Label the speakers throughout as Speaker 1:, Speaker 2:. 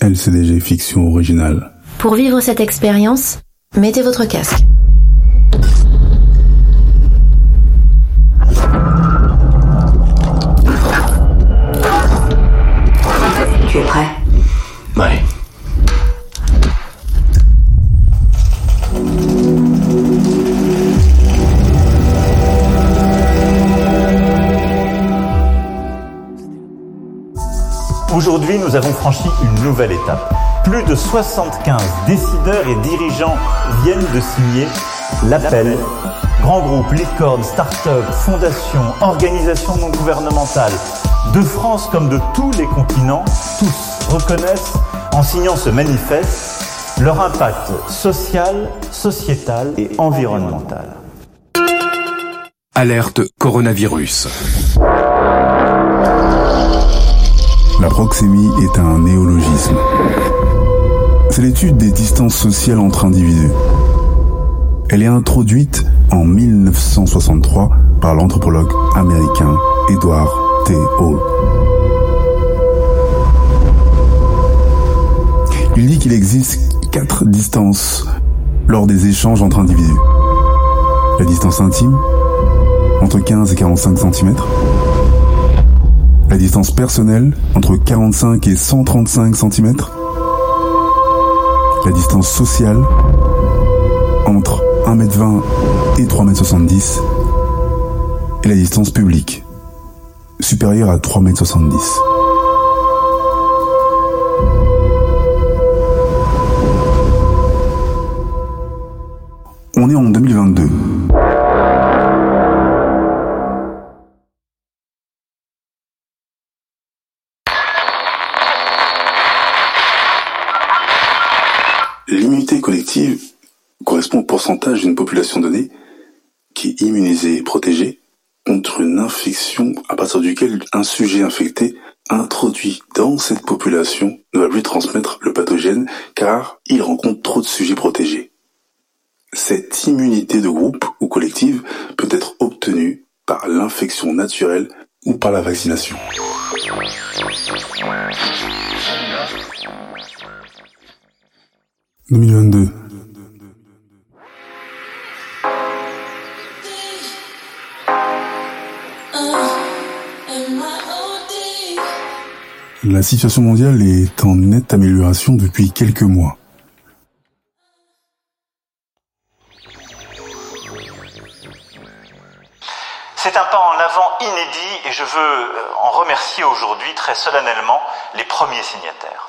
Speaker 1: LCDG Fiction Originale.
Speaker 2: Pour vivre cette expérience, mettez votre casque.
Speaker 3: Tu es prêt?
Speaker 4: Ouais.
Speaker 5: Aujourd'hui, nous avons franchi une nouvelle étape. Plus de 75 décideurs et dirigeants viennent de signer l'appel. Grands groupes, licornes, start-up, fondations, organisations non gouvernementales, de France comme de tous les continents, tous reconnaissent, en signant ce manifeste, leur impact social, sociétal et environnemental.
Speaker 6: Alerte coronavirus.
Speaker 1: La proxémie est un néologisme. C'est l'étude des distances sociales entre individus. Elle est introduite en 1963 par l'anthropologue américain Edward T. Hall. Il dit qu'il existe quatre distances lors des échanges entre individus. La distance intime, entre 15 et 45 cm. La distance personnelle, entre 45 et 135 cm. La distance sociale, entre 1m20 et 3m70. Et la distance publique, supérieure à 3m70. On est en 2022. L'immunité collective correspond au pourcentage d'une population donnée qui est immunisée et protégée contre une infection à partir duquel un sujet infecté introduit dans cette population ne va plus transmettre le pathogène car il rencontre trop de sujets protégés. Cette immunité de groupe ou collective peut être obtenue par l'infection naturelle ou par la vaccination. « 2022. La situation mondiale est en nette amélioration depuis quelques mois.
Speaker 5: C'est un pas en avant inédit et je veux euh, en remercier aujourd'hui très solennellement les premiers signataires.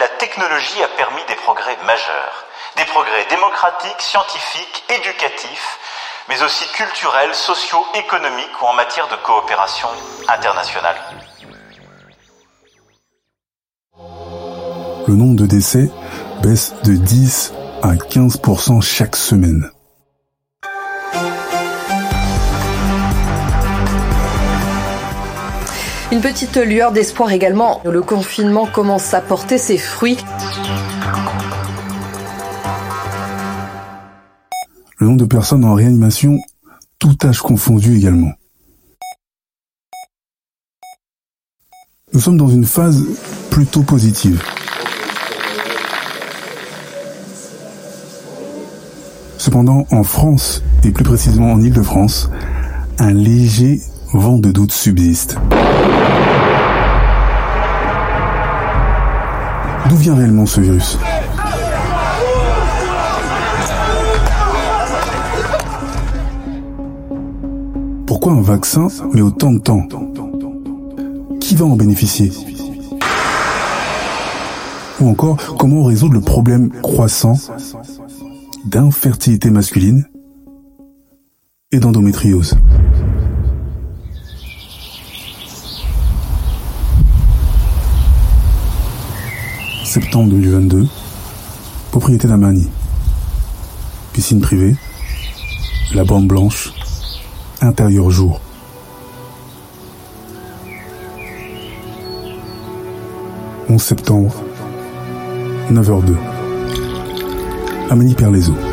Speaker 5: La technologie a permis des progrès majeurs, des progrès démocratiques, scientifiques, éducatifs, mais aussi culturels, sociaux, économiques ou en matière de coopération internationale.
Speaker 1: Le nombre de décès baisse de 10 à 15% chaque semaine.
Speaker 7: Une petite lueur d'espoir également. Le confinement commence à porter ses fruits.
Speaker 1: Le nombre de personnes en réanimation, tout âge confondu également. Nous sommes dans une phase plutôt positive. Cependant, en France, et plus précisément en Île-de-France, un léger vent de doute subsiste. D'où vient réellement ce virus? Pourquoi un vaccin met autant de temps? Qui va en bénéficier? Ou encore, comment résoudre le problème croissant d'infertilité masculine et d'endométriose? Septembre 2022, propriété d'Amani. Piscine privée, la bande blanche, intérieur jour. « 11 septembre, 9h02. Amani perd les eaux.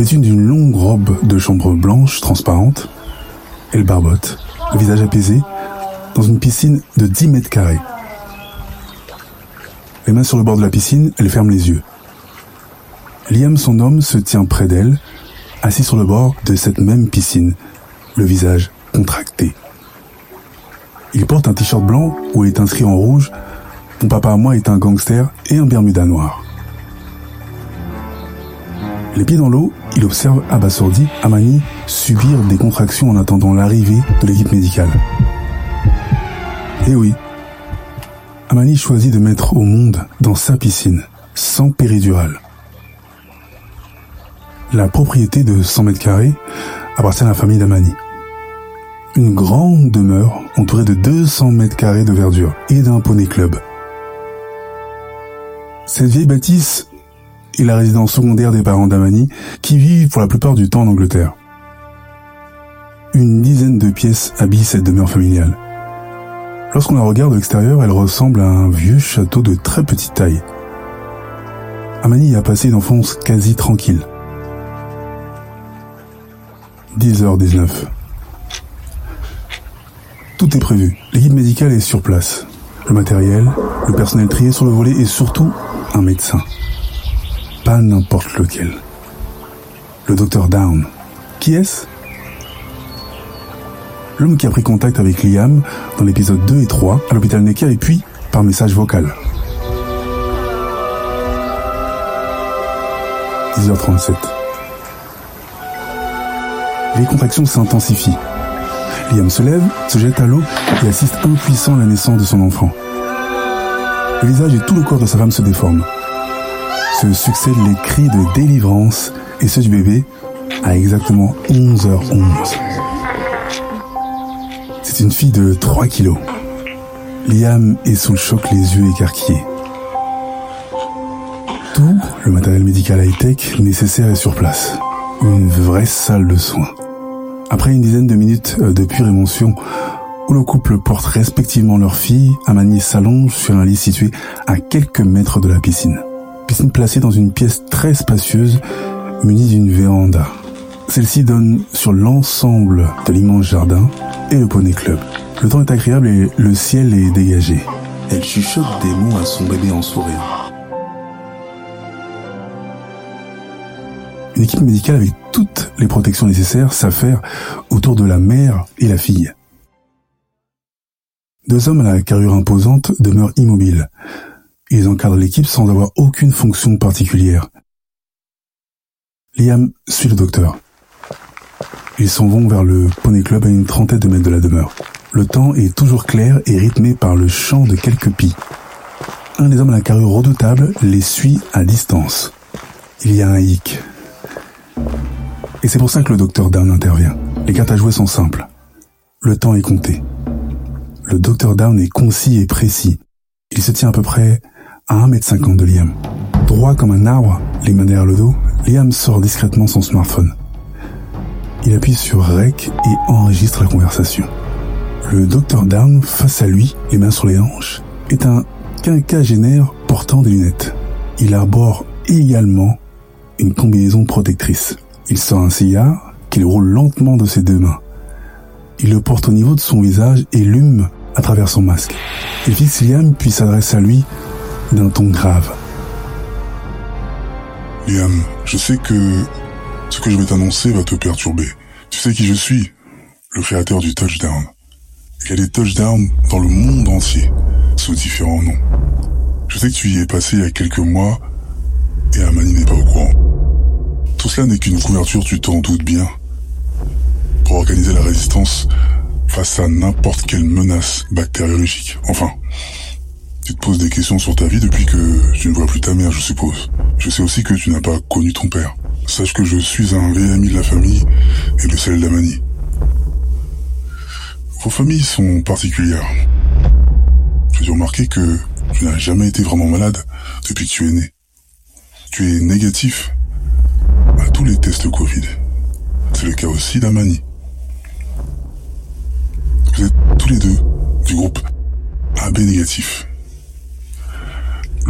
Speaker 1: Vêtue d'une longue robe de chambre blanche transparente, elle barbote, le visage apaisé, dans une piscine de 10 mètres carrés. Les mains sur le bord de la piscine, elle ferme les yeux. Liam, son homme, se tient près d'elle, assis sur le bord de cette même piscine, le visage contracté. Il porte un t-shirt blanc où est inscrit en rouge Mon papa à moi est un gangster et un bermuda noir. Les pieds dans l'eau, il observe abasourdi Amani subir des contractions en attendant l'arrivée de l'équipe médicale. Et oui, Amani choisit de mettre au monde dans sa piscine, sans péridurale. La propriété de 100 mètres carrés appartient à la famille d'Amani. Une grande demeure entourée de 200 mètres carrés de verdure et d'un poney club. Cette vieille bâtisse est la résidence secondaire des parents d'Amani qui vivent pour la plupart du temps en Angleterre. Une dizaine de pièces habillent cette demeure familiale. Lorsqu'on la regarde de l'extérieur, elle ressemble à un vieux château de très petite taille. Amani a passé une enfance quasi tranquille. 10h19. Tout est prévu. L'équipe médicale est sur place. Le matériel, le personnel trié sur le volet et surtout un médecin. Pas n'importe lequel. Le docteur Down. Qui est-ce? L'homme qui a pris contact avec Liam dans l'épisode 2 et 3 à l'hôpital Necker et puis par message vocal. 10h37. Les contractions s'intensifient. Liam se lève, se jette à l'eau et assiste impuissant à la naissance de son enfant. Le visage et tout le corps de sa femme se déforment. Se succèdent les cris de délivrance et ceux du bébé à exactement 11h11. C'est une fille de 3 kilos. Liam est sous le choc, les yeux écarquillés. Tout le matériel médical high-tech nécessaire est sur place. Une vraie salle de soins. Après une dizaine de minutes euh, de pure émotion, où le couple porte respectivement leur fille, Amani s'allonge sur un lit situé à quelques mètres de la piscine. Piscine placée dans une pièce très spacieuse, munie d'une véranda. Celle-ci donne sur l'ensemble de l'immense jardin et le poney club. Le temps est agréable et le ciel est dégagé. Elle chuchote des mots à son bébé en souriant. Une équipe médicale avec toutes les protections nécessaires s'affaire autour de la mère et la fille. Deux hommes à la carrure imposante demeurent immobiles. Ils encadrent l'équipe sans avoir aucune fonction particulière. Liam suit le docteur. Ils s'en vont vers le Poney Club à une trentaine de mètres de la demeure. Le temps est toujours clair et rythmé par le chant de quelques pies. Un des hommes à la carrure redoutable les suit à distance. Il y a un hic. Et c'est pour ça que le docteur Down intervient. Les cartes à jouer sont simples. Le temps est compté. Le docteur Down est concis et précis. Il se tient à peu près à 1m50 de Liam. Droit comme un arbre, les mains derrière le dos, Liam sort discrètement son smartphone. Il appuie sur REC et enregistre la conversation. Le docteur Down, face à lui, les mains sur les hanches, est un quinquagénaire portant des lunettes. Il arbore également une combinaison protectrice. Il sort un cigare qu'il roule lentement de ses deux mains. Il le porte au niveau de son visage et l'hume à travers son masque. Il fixe Liam puis s'adresse à lui d'un ton grave.
Speaker 4: Liam, je sais que ce que je vais t'annoncer va te perturber. Tu sais qui je suis Le créateur du touchdown. Il y a des touchdowns dans le monde entier, sous différents noms. Je sais que tu y es passé il y a quelques mois et Amani n'est pas au courant. Tout cela n'est qu'une couverture, tu t'en doutes bien, pour organiser la résistance face à n'importe quelle menace bactériologique. Enfin, tu te poses des questions sur ta vie depuis que tu ne vois plus ta mère, je suppose. Je sais aussi que tu n'as pas connu ton père. Sache que je suis un vieil ami de la famille et de celle d'Amani. Vos familles sont particulières. J'ai dû remarquer que tu n'as jamais été vraiment malade depuis que tu es né. Tu es négatif à tous les tests Covid. C'est le cas aussi d'Amani. Vous êtes tous les deux du groupe AB négatif.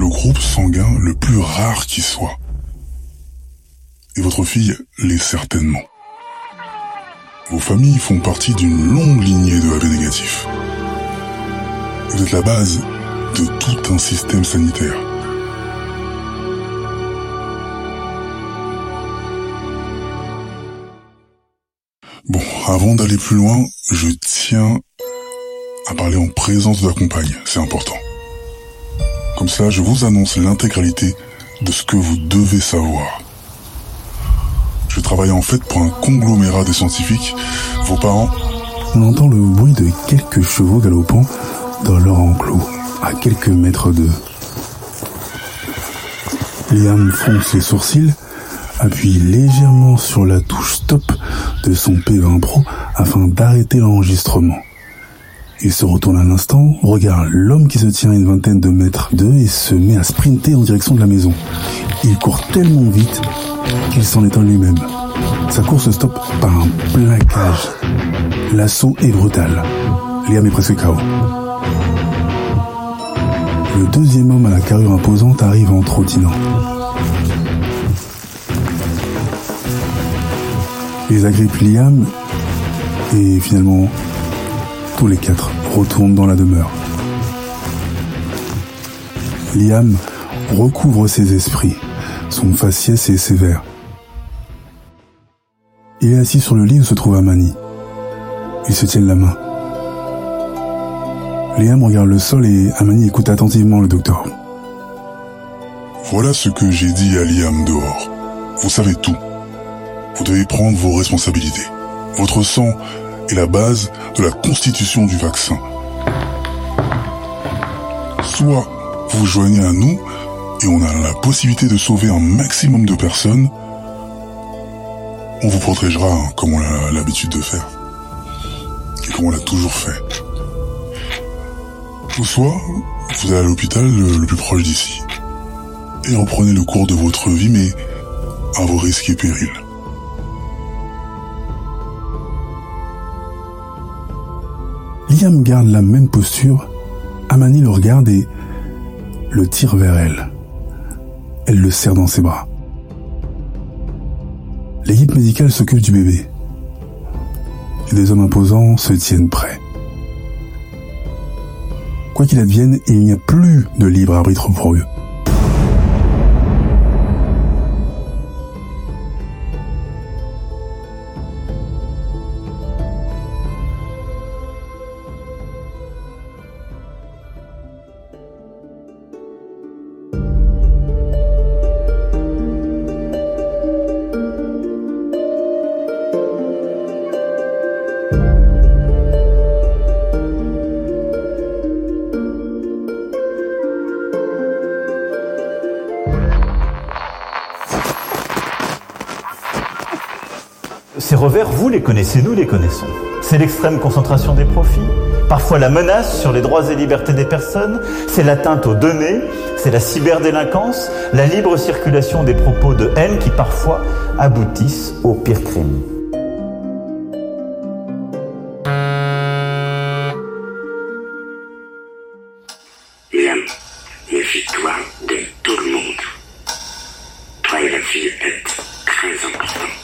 Speaker 4: Le groupe sanguin le plus rare qui soit.
Speaker 8: Et votre fille l'est certainement. Vos familles font partie d'une longue lignée de AB négatifs. Vous êtes la base de tout un système sanitaire. Bon, avant d'aller plus loin, je tiens à parler en présence de la compagne, c'est important. Comme ça, je vous annonce l'intégralité de ce que vous devez savoir. Je travaille en fait pour un conglomérat de scientifiques. Vos parents...
Speaker 1: On entend le bruit de quelques chevaux galopant dans leur enclos, à quelques mètres d'eux. Liam fronce les sourcils, appuie légèrement sur la touche stop de son P20 Pro afin d'arrêter l'enregistrement. Il se retourne un instant, regarde l'homme qui se tient à une vingtaine de mètres d'eux et se met à sprinter en direction de la maison. Il court tellement vite qu'il s'en étonne lui-même. Sa course se stoppe par un plaquage. L'assaut est brutal. Liam est presque KO. Le deuxième homme à la carrure imposante arrive en trottinant. Ils agrippent Liam et finalement tous les quatre retournent dans la demeure. Liam recouvre ses esprits. Son faciès est sévère. Il est assis sur le lit où se trouve Amani. Ils se tiennent la main. Liam regarde le sol et Amani écoute attentivement le docteur.
Speaker 8: Voilà ce que j'ai dit à Liam dehors. Vous savez tout. Vous devez prendre vos responsabilités. Votre sang est la base de la constitution du vaccin. Soit vous joignez à nous et on a la possibilité de sauver un maximum de personnes, on vous protégera hein, comme on a l'habitude de faire. Et comme on l'a toujours fait. Ou soit vous allez à l'hôpital le, le plus proche d'ici. Et reprenez le cours de votre vie, mais à vos risques et périls.
Speaker 1: Garde la même posture. Amani le regarde et le tire vers elle. Elle le serre dans ses bras. L'équipe médicale s'occupe du bébé. Et les hommes imposants se tiennent prêts. Quoi qu'il advienne, il n'y a plus de libre arbitre pour eux.
Speaker 5: Revers, vous les connaissez, nous les connaissons. C'est l'extrême concentration des profits, parfois la menace sur les droits et libertés des personnes, c'est l'atteinte aux données, c'est la cyberdélinquance, la libre circulation des propos de haine qui parfois aboutissent aux pires crimes.
Speaker 9: Liam, méfie-toi de tout le monde. Toi et la fille êtes très importants.